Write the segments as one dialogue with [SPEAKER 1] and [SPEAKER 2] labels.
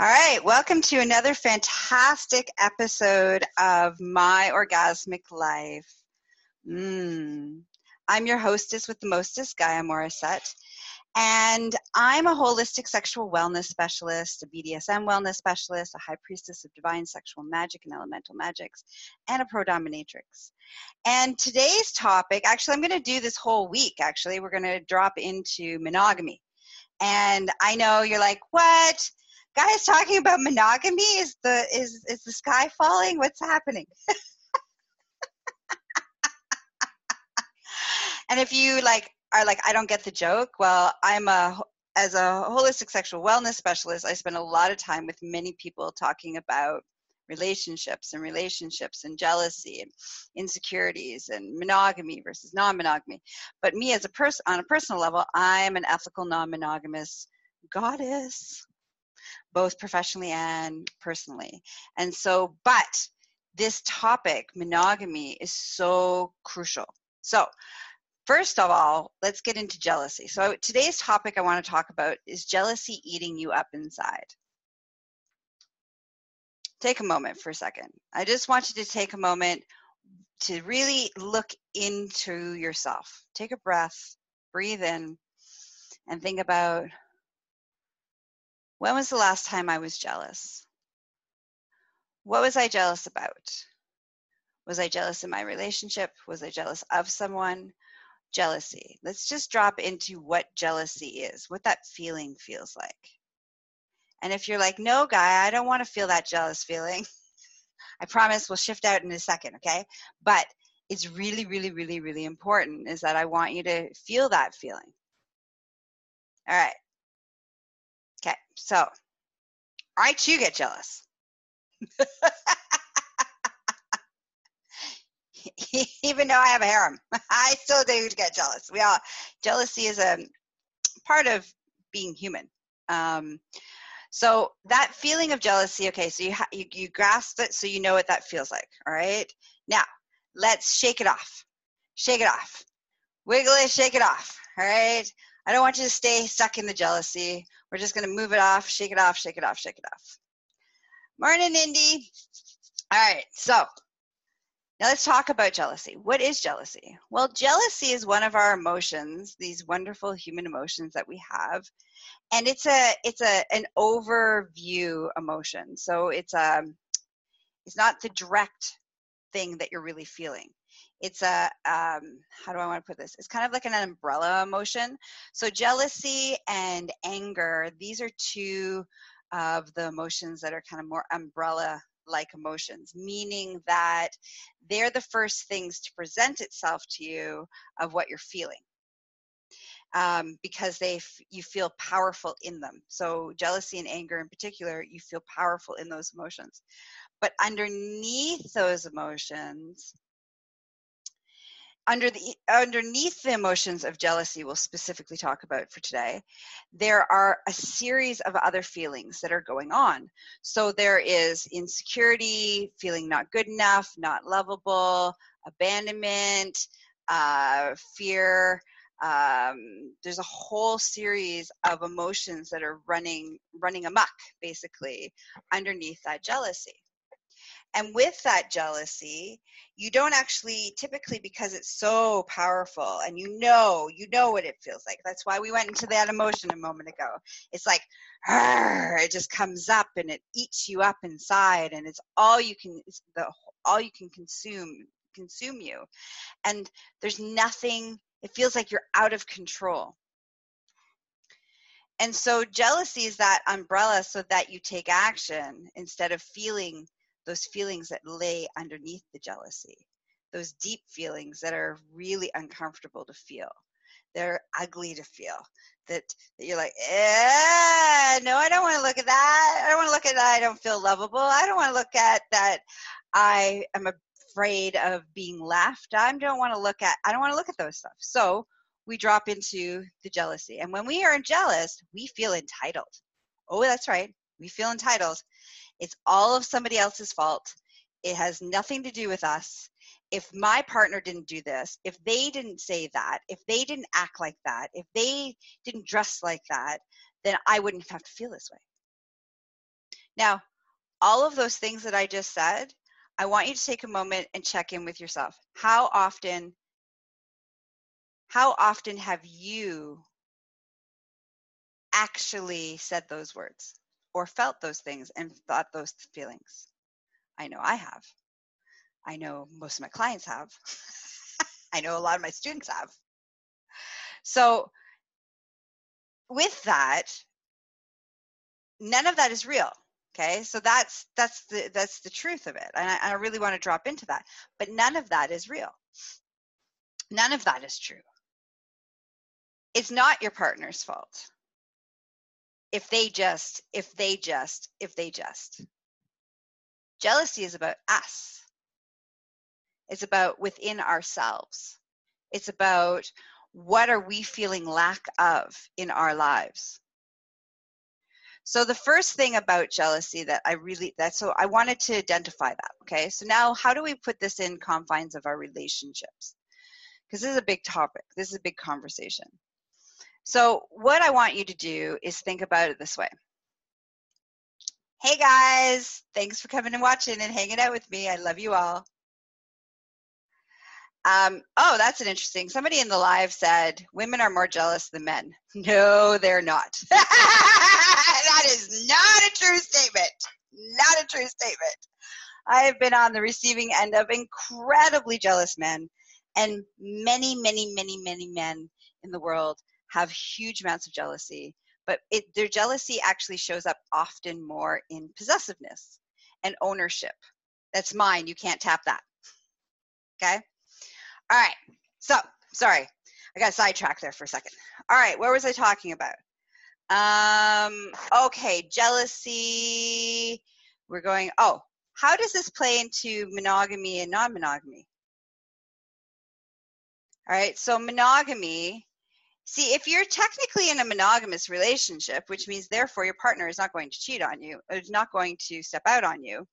[SPEAKER 1] All right, welcome to another fantastic episode of My Orgasmic Life. Mm. I'm your hostess with the mostest, Gaia Morissette, and I'm a holistic sexual wellness specialist, a BDSM wellness specialist, a high priestess of divine sexual magic and elemental magics, and a pro dominatrix. And today's topic, actually, I'm going to do this whole week, actually, we're going to drop into monogamy. And I know you're like, what? Guys talking about monogamy is the is is the sky falling? What's happening? And if you like are like i don't get the joke well i'm a as a holistic sexual wellness specialist i spend a lot of time with many people talking about relationships and relationships and jealousy and insecurities and monogamy versus non-monogamy. But me as a person on a personal level i'm an ethical non-monogamous goddess both professionally and personally. And so, but this topic, monogamy, is so crucial. So, first of all, let's get into jealousy. So, today's topic I want to talk about is jealousy eating you up inside. Take a moment for a second. I just want you to take a moment to really look into yourself. Take a breath, breathe in, and think about when was the last time I was jealous? What was I jealous about? Was I jealous in my relationship? Was I jealous of someone? Jealousy. Let's just drop into what jealousy is, what that feeling feels like. And if you're like, no, guy, I don't want to feel that jealous feeling, I promise we'll shift out in a second, okay? But it's really, really, really, really important is that I want you to feel that feeling. All right. Okay, so I too get jealous. Even though I have a harem, I still do get jealous. We all jealousy is a part of being human. Um, so that feeling of jealousy, okay, so you, ha- you you grasp it, so you know what that feels like. All right, now let's shake it off. Shake it off. Wiggle it, shake it off. All right. I don't want you to stay stuck in the jealousy. We're just to move it off, shake it off, shake it off, shake it off. Morning, Indy. All right, so now let's talk about jealousy. What is jealousy? Well, jealousy is one of our emotions, these wonderful human emotions that we have. And it's a it's a an overview emotion. So it's a um, it's not the direct thing that you're really feeling it's a um, how do i want to put this? It's kind of like an umbrella emotion. So jealousy and anger these are two of the emotions that are kind of more umbrella like emotions meaning that they're the first things to present itself to you of what you're feeling um, because they f- you feel powerful in them. So jealousy and anger in particular you feel powerful in those emotions. But underneath those emotions under the underneath the emotions of jealousy we'll specifically talk about for today there are a series of other feelings that are going on. So there is insecurity feeling not good enough not lovable abandonment uh, fear um, there's a whole series of emotions that are running running amok basically underneath that jealousy and with that jealousy, you don't actually typically because it's so powerful and you know, you know what it feels like. That's why we went into that emotion a moment ago. It's like it just comes up and it eats you up inside and it's all you can the all you can consume consume you. And there's nothing it feels like you're out of control. And so jealousy is that umbrella so that you take action instead of feeling those feelings that lay underneath the jealousy, those deep feelings that are really uncomfortable to feel. They're ugly to feel. That, that you're like, eh, no, I don't want to look at that. I don't want to look at that. I don't feel lovable. I don't want to look at that. I am afraid of being left. I don't want to look at. I don't want to look at those stuff. So we drop into the jealousy, and when we are jealous, we feel entitled. Oh, that's right. We feel entitled. It's all of somebody else's fault. It has nothing to do with us. If my partner didn't do this, if they didn't say that, if they didn't act like that, if they didn't dress like that, then I wouldn't have to feel this way. Now, all of those things that I just said, I want you to take a moment and check in with yourself. How often how often have you actually said those words or felt those things and thought those feelings? I know I have. I know most of my clients have. I know a lot of my students have. So, with that, none of that is real. Okay, so that's that's the that's the truth of it, and I, I really want to drop into that. But none of that is real. None of that is true. It's not your partner's fault if they just if they just if they just. Jealousy is about us. It's about within ourselves. It's about what are we feeling lack of in our lives. So the first thing about jealousy that i really that so i wanted to identify that okay? So now how do we put this in confines of our relationships? Because this is a big topic. This is a big conversation so what i want you to do is think about it this way hey guys thanks for coming and watching and hanging out with me i love you all um, oh, that's an interesting. Somebody in the live said women are more jealous than men. No, they're not. that is not a true statement. Not a true statement. I have been on the receiving end of incredibly jealous men, and many, many, many, many men in the world have huge amounts of jealousy. But it, their jealousy actually shows up often more in possessiveness and ownership. That's mine. You can't tap that. Okay? All right. So, sorry. I got sidetracked there for a second. All right. Where was I talking about? Um, okay. Jealousy. We're going, oh, how does this play into monogamy and non monogamy? All right. So, monogamy. See, if you're technically in a monogamous relationship, which means therefore your partner is not going to cheat on you, uh, is not going to step out on you,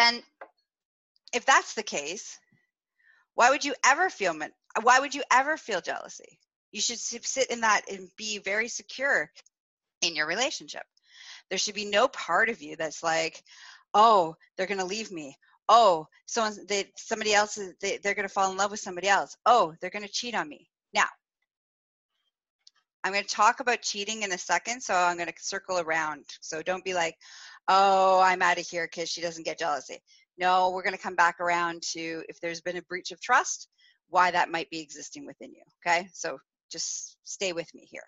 [SPEAKER 1] then if that's the case, why would you ever feel why would you ever feel jealousy? You should sit in that and be very secure in your relationship. There should be no part of you that's like, oh, they're going to leave me. Oh, someone they somebody else is they, they're going to fall in love with somebody else. Oh, they're going to cheat on me. Now, I'm going to talk about cheating in a second, so I'm going to circle around. So don't be like, oh, I'm out of here because she doesn't get jealousy. No, we're going to come back around to if there's been a breach of trust, why that might be existing within you. Okay, so just stay with me here.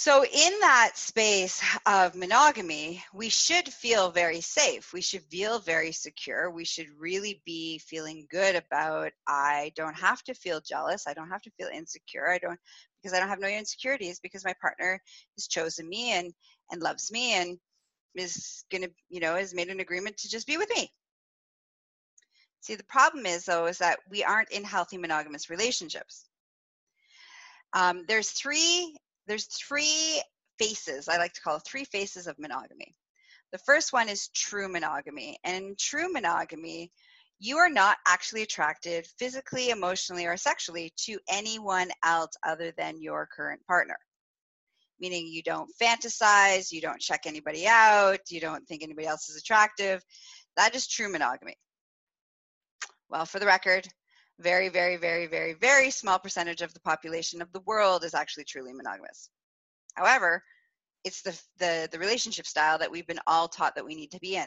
[SPEAKER 1] So, in that space of monogamy, we should feel very safe. We should feel very secure. We should really be feeling good about I don't have to feel jealous. I don't have to feel insecure. I don't because I don't have no insecurities because my partner has chosen me and and loves me and is going to, you know, has made an agreement to just be with me. See, the problem is, though, is that we aren't in healthy monogamous relationships. Um, there's three, there's three faces, I like to call three faces of monogamy. The first one is true monogamy. And in true monogamy, you are not actually attracted physically, emotionally, or sexually to anyone else other than your current partner meaning you don't fantasize, you don't check anybody out, you don't think anybody else is attractive. That is true monogamy. Well, for the record, very, very, very, very, very small percentage of the population of the world is actually truly monogamous. However, it's the, the, the relationship style that we've been all taught that we need to be in.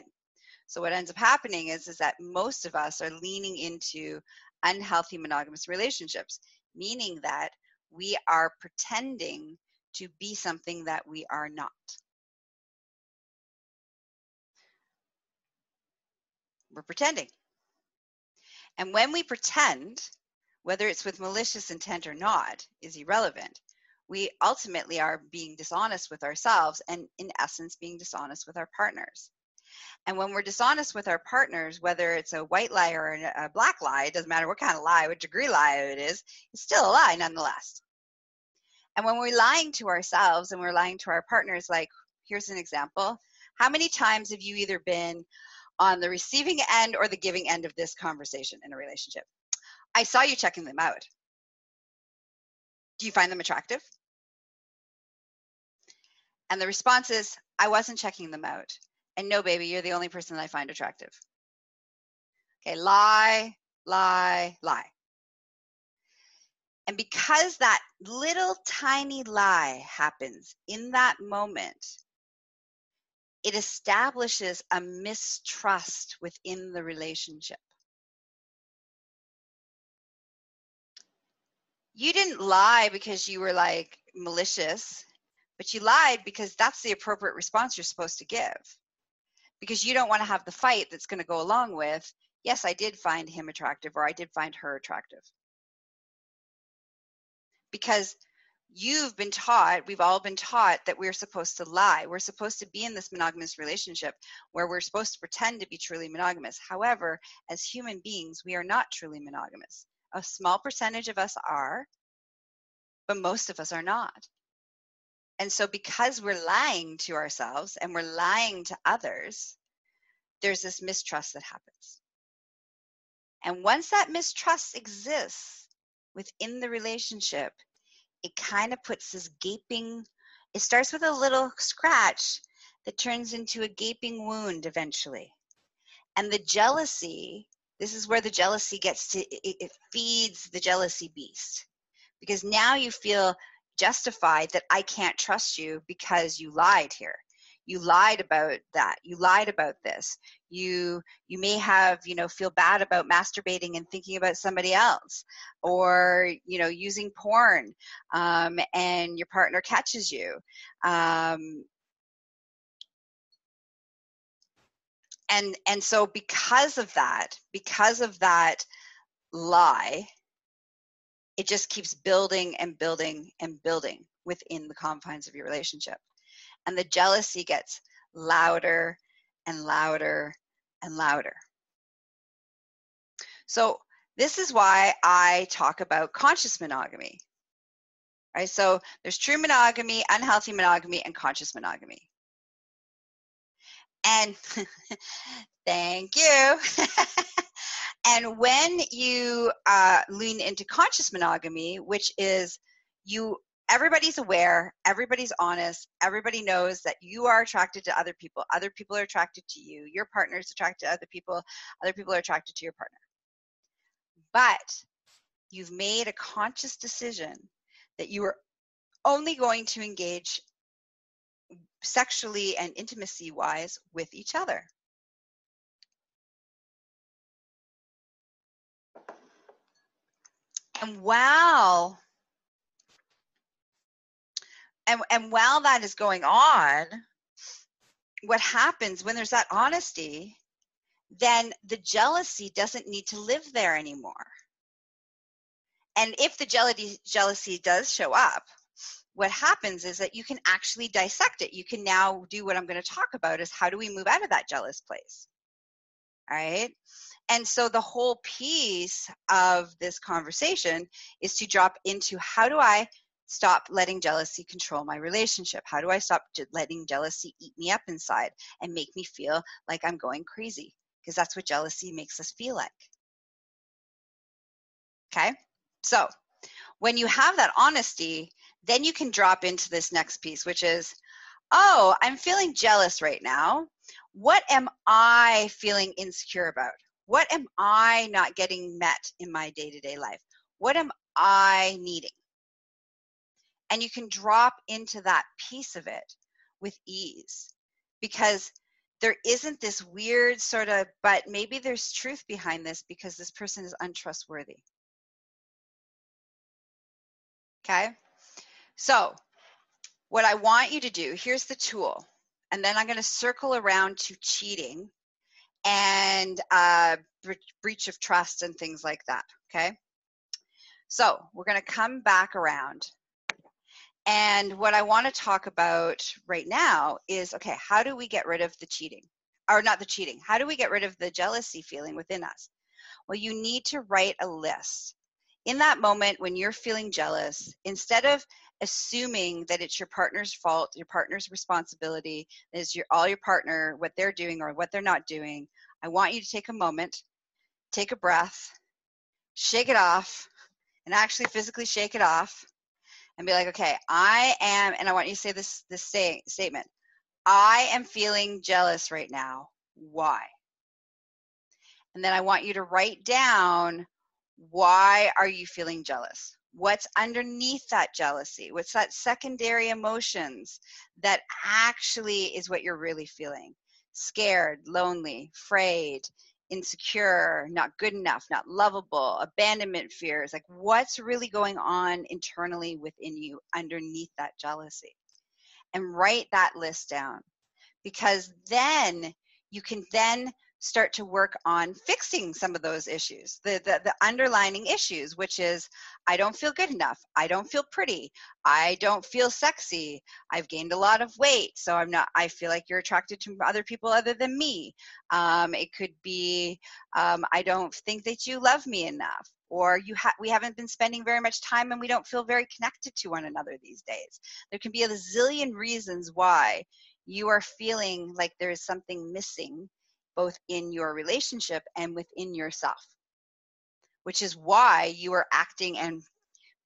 [SPEAKER 1] So what ends up happening is, is that most of us are leaning into unhealthy monogamous relationships, meaning that we are pretending to be something that we are not. We're pretending. And when we pretend, whether it's with malicious intent or not, is irrelevant. We ultimately are being dishonest with ourselves and, in essence, being dishonest with our partners. And when we're dishonest with our partners, whether it's a white lie or a black lie, it doesn't matter what kind of lie, what degree lie it is, it's still a lie nonetheless. And when we're lying to ourselves and we're lying to our partners, like, here's an example. How many times have you either been on the receiving end or the giving end of this conversation in a relationship? I saw you checking them out. Do you find them attractive? And the response is, I wasn't checking them out. And no, baby, you're the only person that I find attractive. Okay, lie, lie, lie. And because that little tiny lie happens in that moment, it establishes a mistrust within the relationship. You didn't lie because you were like malicious, but you lied because that's the appropriate response you're supposed to give. Because you don't want to have the fight that's going to go along with, yes, I did find him attractive or I did find her attractive. Because you've been taught, we've all been taught that we're supposed to lie. We're supposed to be in this monogamous relationship where we're supposed to pretend to be truly monogamous. However, as human beings, we are not truly monogamous. A small percentage of us are, but most of us are not. And so, because we're lying to ourselves and we're lying to others, there's this mistrust that happens. And once that mistrust exists within the relationship, it kind of puts this gaping, it starts with a little scratch that turns into a gaping wound eventually. And the jealousy, this is where the jealousy gets to, it, it feeds the jealousy beast. Because now you feel justified that I can't trust you because you lied here you lied about that you lied about this. You you may have you know feel bad about masturbating and thinking about somebody else or you know using porn um, and your partner catches you. Um, and and so because of that because of that lie it just keeps building and building and building within the confines of your relationship and the jealousy gets louder and louder and louder. So, this is why I talk about conscious monogamy. Right? So, there's true monogamy, unhealthy monogamy, and conscious monogamy. And thank you. and when you uh, lean into conscious monogamy, which is you everybody's aware, everybody's honest, everybody knows that you are attracted to other people, other people are attracted to you, your partner is attracted to other people, other people are attracted to your partner. But you've made a conscious decision that you are only going to engage sexually and intimacy wise with each other. And wow, and and while that is going on what happens when there's that honesty then the jealousy doesn't need to live there anymore. And if the jealousy jealousy does show up what happens is that you can actually dissect it. You can now do what i'm going to talk about is how do we move out of that jealous place all right? And so the whole piece of this conversation is to drop into how do i stop letting jealousy control my relationship? How do I stop letting jealousy eat me up inside and make me feel like I'm going crazy? Because that's what jealousy makes us feel like. Okay? So, when you have that honesty, then you can drop into this next piece, which is, oh, I'm feeling jealous right now. What am I feeling insecure about? What am I not getting met in my day to day life? What am I needing? And you can drop into that piece of it with ease. Because there isn't this weird sort of but maybe there's truth behind this because this person is untrustworthy. Okay? So what i want you to do here's the tool and then i'm going to circle around to cheating and uh, breach of trust and things like that okay? So we're going to come back around and what I want to talk about right now is okay, how do we get rid of the cheating? Or not the cheating, how do we get rid of the jealousy feeling within us? Well, you need to write a list. In that moment when you're feeling jealous, instead of assuming that it's your partner's fault, your partner's responsibility, is your all your partner, what they're doing or what they're not doing, I want you to take a moment, take a breath, shake it off, and actually physically shake it off and be like, okay, I am, and I want you to say this this say, statement. I am feeling jealous right now. Why? And then I want you to write down why are you feeling jealous? What's underneath that jealousy? What's that secondary emotions that actually is what you're really feeling? Scared, lonely, afraid, insecure, not good enough, not lovable, abandonment fears. Like what's really going on internally within you underneath that jealousy? And write that list down because then you can then start to work on fixing some of those issues the, the, the underlining issues which is i don't feel good enough. I don't feel pretty. I don't feel sexy. I've gained a lot of weight so i'm not i feel like you're attracted to other people other than me. Um, it could be um, i don't think that you love me enough or you ha- we haven't been spending very much time and we don't feel very connected to one another these days. There can be a zillion reasons why you are feeling like there is something missing both in your relationship and within yourself, which is why you are acting and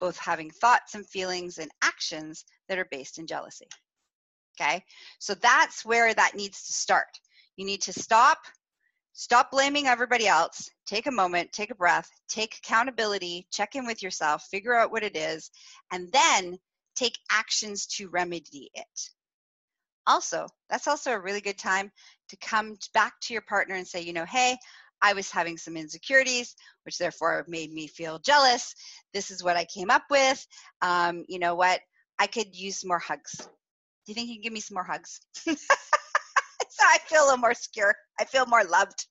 [SPEAKER 1] both having thoughts and feelings and actions that are based in jealousy. Okay, so that's where that needs to start. You need to stop, stop blaming everybody else, take a moment, take a breath, take accountability, check in with yourself, figure out what it is, and then take actions to remedy it also that's also a really good time to come back to your partner and say you know hey i was having some insecurities which therefore made me feel jealous. This is what i came up with. Um, you know what? I could use more hugs. Do you think you can give me some more hugs? So i feel a little more secure. I feel more loved.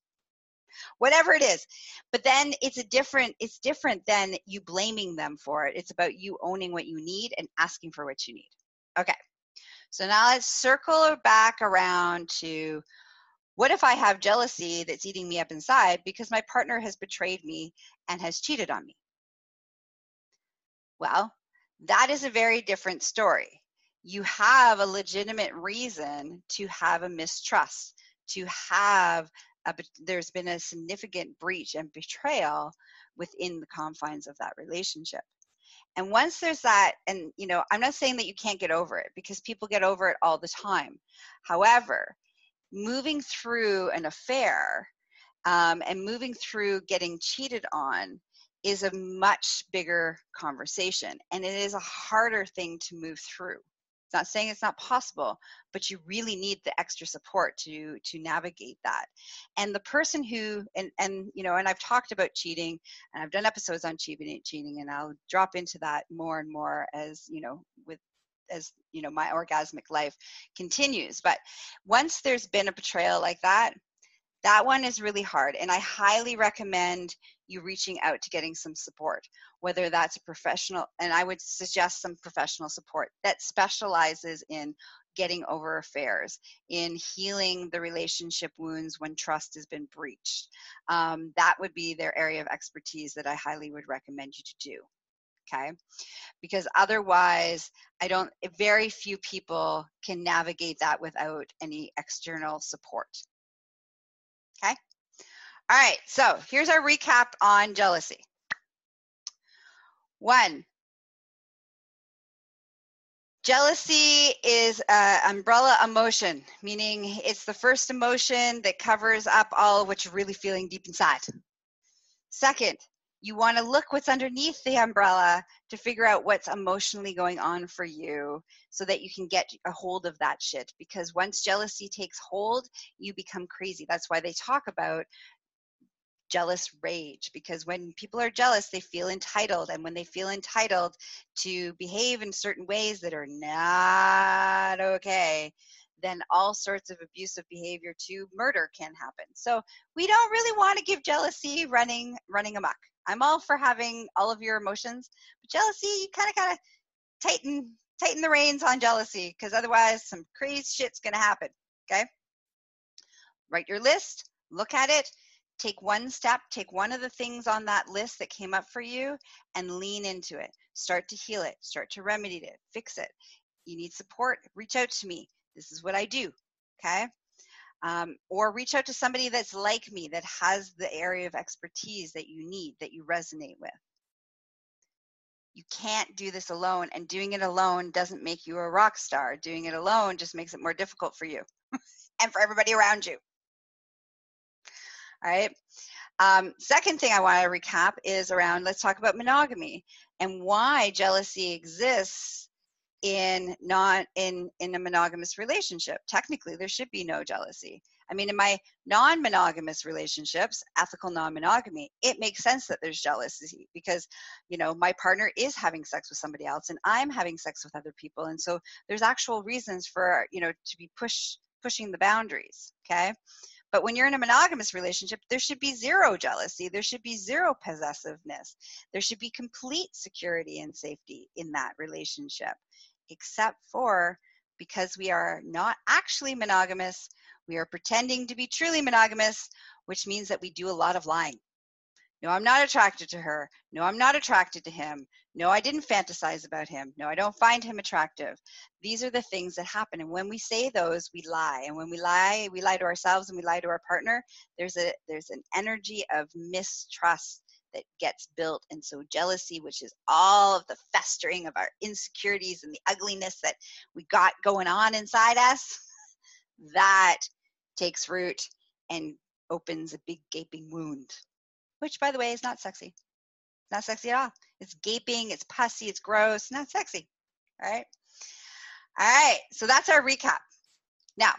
[SPEAKER 1] Whatever it is. But then it's a different it's different than you blaming them for it. It's about you owning what you need and asking for what you need. Okay so now let's circle back around to what if I have jealousy that's eating me up inside because my partner has betrayed me and has cheated on me? Well, that is a very different story. You have a legitimate reason to have a mistrust, to have a, there's been a significant breach and betrayal within the confines of that relationship and once there's that and you know i'm not saying that you can't get over it because people get over it all the time. However moving through an affair um, and moving through getting cheated on is a much bigger conversation and it is a harder thing to move through not saying it's not possible but you really need the extra support to to navigate that. And the person who and and you know and i've talked about cheating and i've done episodes on cheating cheating and i'll drop into that more and more as you know with as you know my orgasmic life continues. But once there's been a betrayal like that that one is really hard and i highly recommend you reaching out to getting some support whether that's a professional and i would suggest some professional support that specializes in getting over affairs in healing the relationship wounds when trust has been breached. Um, that would be their area of expertise that i highly would recommend you to do okay? Because otherwise i don't very few people can navigate that without any external support Okay. All right. So here's our recap on jealousy. One, jealousy is an umbrella emotion, meaning it's the first emotion that covers up all what you're really feeling deep inside. Second, you want to look what's underneath the umbrella to figure out what's emotionally going on for you so that you can get a hold of that shit because once jealousy takes hold you become crazy. That's why they talk about jealous rage because when people are jealous they feel entitled and when they feel entitled to behave in certain ways that are not okay then all sorts of abusive behavior to murder can happen. So we don't really want to give jealousy running running amok I'm all for having all of your emotions, but jealousy, you kind of gotta tighten tighten the reins on jealousy because otherwise some crazy shit's gonna happen. Okay. Write your list, look at it, take one step, take one of the things on that list that came up for you and lean into it. Start to heal it, start to remedy it, fix it. You need support, reach out to me. This is what I do. Okay um, or reach out to somebody that's like me that has the area of expertise that you need that you resonate with. You can't do this alone and doing it alone doesn't make you a rock star. Doing it alone just makes it more difficult for you and for everybody around you. All right? Um, second thing i want to recap is around let's talk about monogamy and why jealousy exists in not in in a monogamous relationship technically there should be no jealousy I mean, in my non monogamous relationships, ethical non monogamy, it makes sense that there's jealousy because, you know, my partner is having sex with somebody else and I'm having sex with other people. And so there's actual reasons for, you know, to be push, pushing the boundaries. Okay. But when you're in a monogamous relationship, there should be zero jealousy. There should be zero possessiveness. There should be complete security and safety in that relationship, except for because we are not actually monogamous, we are pretending to be truly monogamous, which means that we do a lot of lying. No, I'm not attracted to her. No, I'm not attracted to him. No, I didn't fantasize about him. No, I don't find him attractive. These are the things that happen. And when we say those, we lie. And when we lie, we lie to ourselves and we lie to our partner. There's a there's an energy of mistrust that gets built. And so jealousy, which is all of the festering of our insecurities and the ugliness that we got going on inside us, that takes root and opens a big gaping wound, which, by the way, is not sexy. Not sexy at all. It's gaping, it's pussy, it's gross, not sexy. All right. All right. So that's our recap. Now,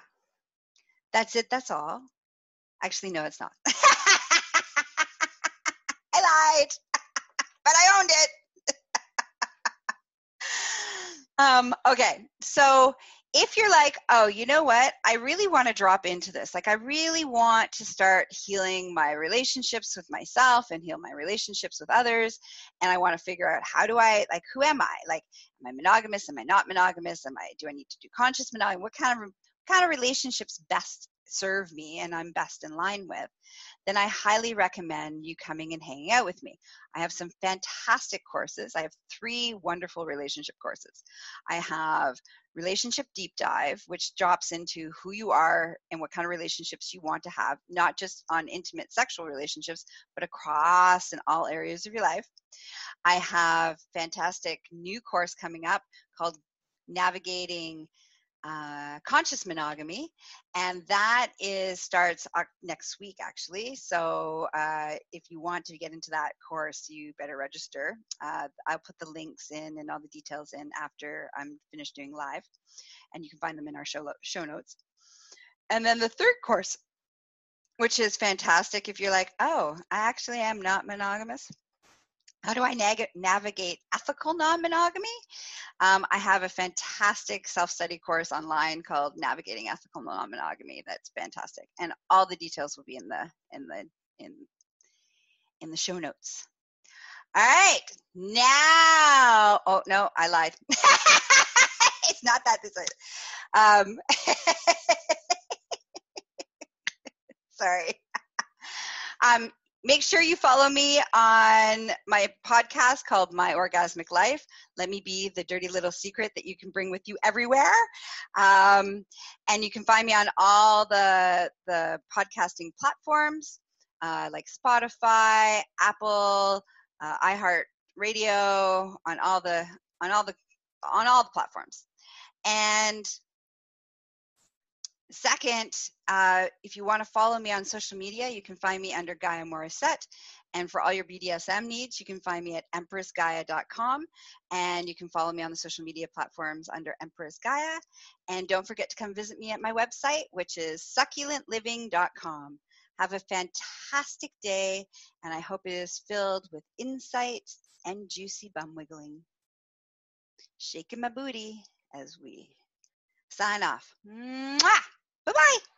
[SPEAKER 1] that's it. That's all. Actually, no, it's not. I lied, but I owned it. um, okay. So if you're like, oh, you know what? I really want to drop into this. Like, I really want to start healing my relationships with myself and heal my relationships with others. And I want to figure out how do I, like, who am I? Like, am I monogamous? Am I not monogamous? Am I, do I need to do conscious monogamy? What kind of, kind of relationships best serve me and I'm best in line with, then I highly recommend you coming and hanging out with me. I have some fantastic courses. I have three wonderful relationship courses. I have Relationship Deep Dive, which drops into who you are and what kind of relationships you want to have, not just on intimate sexual relationships, but across in all areas of your life. I have fantastic new course coming up called Navigating uh, conscious monogamy, and that is starts next week actually. So uh, if you want to get into that course, you better register. Uh, I'll put the links in and all the details in after I'm finished doing live, and you can find them in our show show notes. And then the third course, which is fantastic if you're like, oh, I actually am not monogamous how do I nag- navigate ethical non monogamy? Um, I have a fantastic self study course online called Navigating Ethical Non Monogamy. That's fantastic, and all the details will be in the in the in in the show notes. All right, now, oh no, I lied. it's not that. This is, um, sorry. Um, Make sure you follow me on my podcast called My Orgasmic Life. Let me be the dirty little secret that you can bring with you everywhere. Um, and you can find me on all the, the podcasting platforms uh, like Spotify, Apple, uh, iHeartRadio, on all the on all the on all the platforms. And Second, uh, if you want to follow me on social media, you can find me under Gaia Morissette. And for all your BDSM needs, you can find me at empressgaia.com. And you can follow me on the social media platforms under Empress Gaia. And don't forget to come visit me at my website, which is succulentliving.com. Have a fantastic day, and I hope it is filled with insight and juicy bum wiggling. Shaking my booty as we sign off. Mwah! Bye bye.